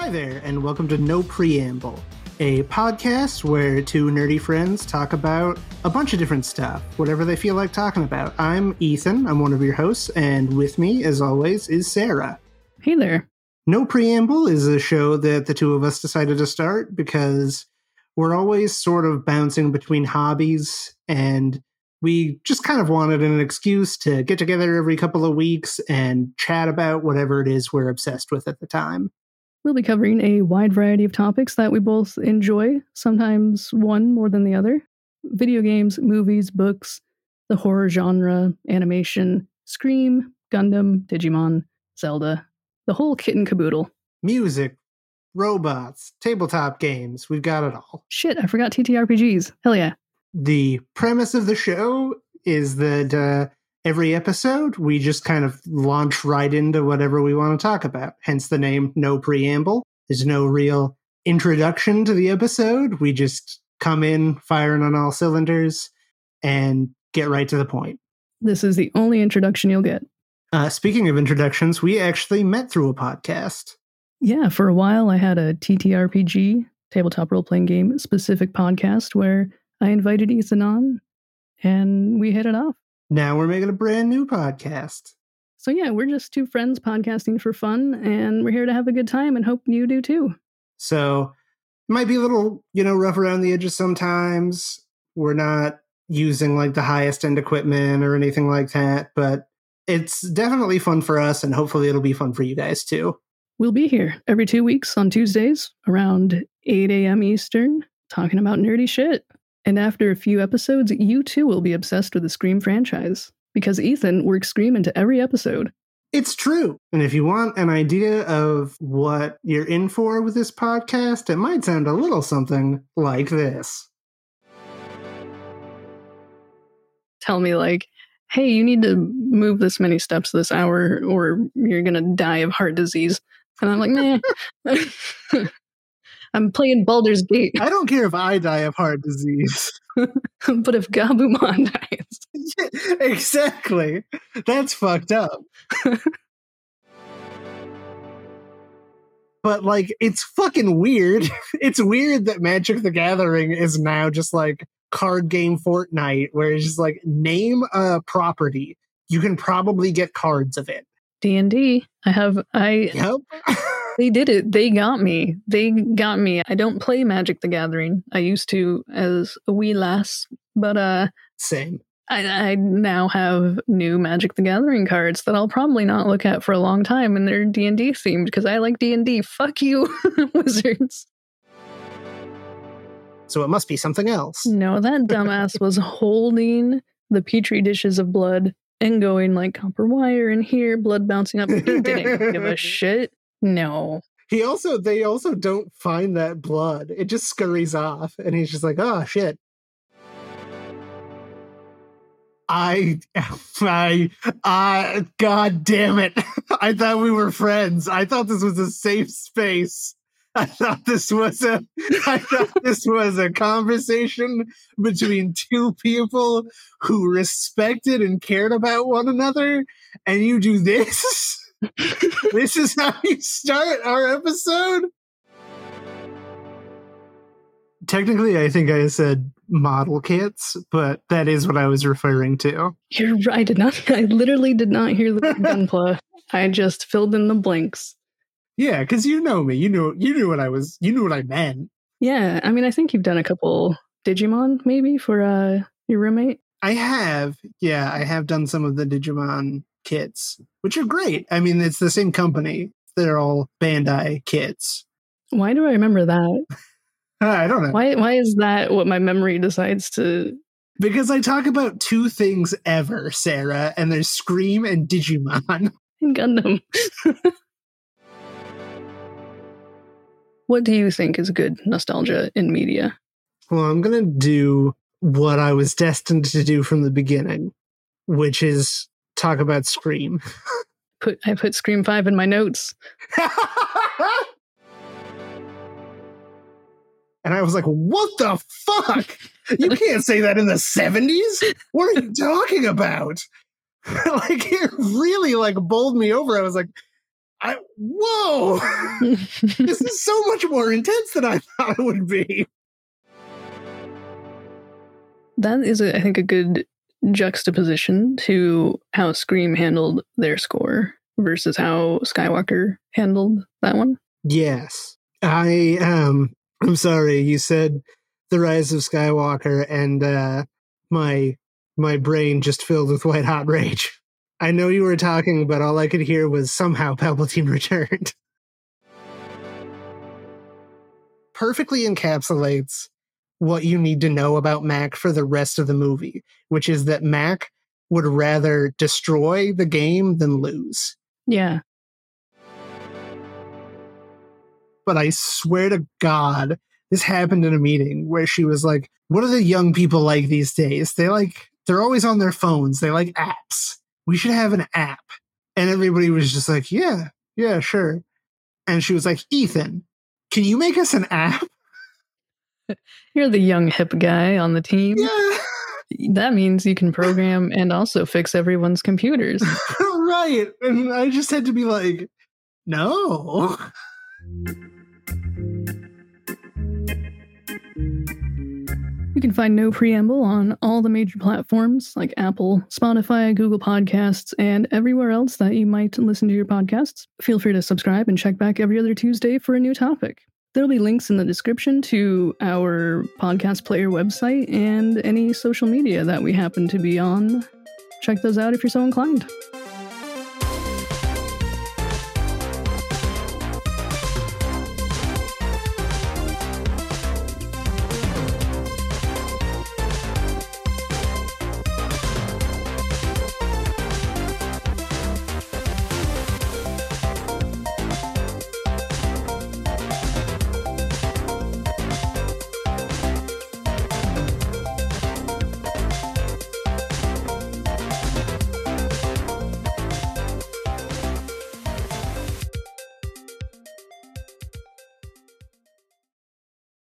Hi there, and welcome to No Preamble, a podcast where two nerdy friends talk about a bunch of different stuff, whatever they feel like talking about. I'm Ethan, I'm one of your hosts, and with me, as always, is Sarah. Hey there. No Preamble is a show that the two of us decided to start because we're always sort of bouncing between hobbies and we just kind of wanted an excuse to get together every couple of weeks and chat about whatever it is we're obsessed with at the time. We'll be covering a wide variety of topics that we both enjoy, sometimes one more than the other video games, movies, books, the horror genre, animation, Scream, Gundam, Digimon, Zelda, the whole kit and caboodle. Music, robots, tabletop games, we've got it all. Shit, I forgot TTRPGs. Hell yeah. The premise of the show is that uh, every episode we just kind of launch right into whatever we want to talk about. Hence the name No Preamble. There's no real introduction to the episode. We just come in firing on all cylinders and get right to the point. This is the only introduction you'll get. Uh, speaking of introductions, we actually met through a podcast. Yeah, for a while I had a TTRPG, tabletop role playing game specific podcast where I invited Ethan on and we hit it off. Now we're making a brand new podcast. So, yeah, we're just two friends podcasting for fun and we're here to have a good time and hope you do too. So, it might be a little, you know, rough around the edges sometimes. We're not using like the highest end equipment or anything like that, but it's definitely fun for us and hopefully it'll be fun for you guys too. We'll be here every two weeks on Tuesdays around 8 a.m. Eastern talking about nerdy shit. And after a few episodes, you too will be obsessed with the Scream franchise because Ethan works Scream into every episode. It's true. And if you want an idea of what you're in for with this podcast, it might sound a little something like this. Tell me, like, hey, you need to move this many steps this hour or you're going to die of heart disease. And I'm like, nah. I'm playing Baldur's Gate. I don't care if I die of heart disease. but if Gabumon dies. Exactly. That's fucked up. but like it's fucking weird. It's weird that Magic the Gathering is now just like card game Fortnite, where it's just like name a property. You can probably get cards of it. D and D. I have I Yep. They did it. They got me. They got me. I don't play Magic the Gathering. I used to as a wee lass, but uh Same. I, I now have new Magic the Gathering cards that I'll probably not look at for a long time, and they're D and D themed because I like D and D. Fuck you, wizards. So it must be something else. No, that dumbass was holding the petri dishes of blood and going like copper wire in here, blood bouncing up. He didn't give a shit. No. He also they also don't find that blood. It just scurries off and he's just like, "Oh shit." I I I god damn it. I thought we were friends. I thought this was a safe space. I thought this was a I thought this was a conversation between two people who respected and cared about one another and you do this? this is how you start our episode? Technically, I think I said model kits, but that is what I was referring to. You're right. I did not I literally did not hear the gunpla. I just filled in the blanks. Yeah, because you know me. You knew you knew what I was you knew what I meant. Yeah, I mean I think you've done a couple Digimon maybe for uh your roommate. I have, yeah, I have done some of the Digimon kits, which are great. I mean, it's the same company. They're all Bandai kits. Why do I remember that? I don't know. Why why is that what my memory decides to Because I talk about two things ever, Sarah, and there's Scream and Digimon. in Gundam? what do you think is good nostalgia in media? Well, I'm to do what I was destined to do from the beginning, which is talk about Scream. Put I put Scream 5 in my notes. and I was like, what the fuck? You can't say that in the 70s? What are you talking about? like it really like bowled me over. I was like, I whoa! this is so much more intense than I thought it would be. that is, I think, a good juxtaposition to how Scream handled their score versus how Skywalker handled that one. Yes. I um I'm sorry, you said the rise of Skywalker and uh my my brain just filled with white hot rage. I know you were talking, but all I could hear was somehow Palpatine returned. Perfectly encapsulates what you need to know about Mac for the rest of the movie, which is that Mac would rather destroy the game than lose. Yeah. But I swear to God, this happened in a meeting where she was like, What are the young people like these days? They like, they're always on their phones. They like apps. We should have an app. And everybody was just like, Yeah, yeah, sure. And she was like, Ethan, can you make us an app? You're the young hip guy on the team. Yeah. That means you can program and also fix everyone's computers. right. And I just had to be like, no. You can find No Preamble on all the major platforms like Apple, Spotify, Google Podcasts, and everywhere else that you might listen to your podcasts. Feel free to subscribe and check back every other Tuesday for a new topic. There'll be links in the description to our podcast player website and any social media that we happen to be on. Check those out if you're so inclined.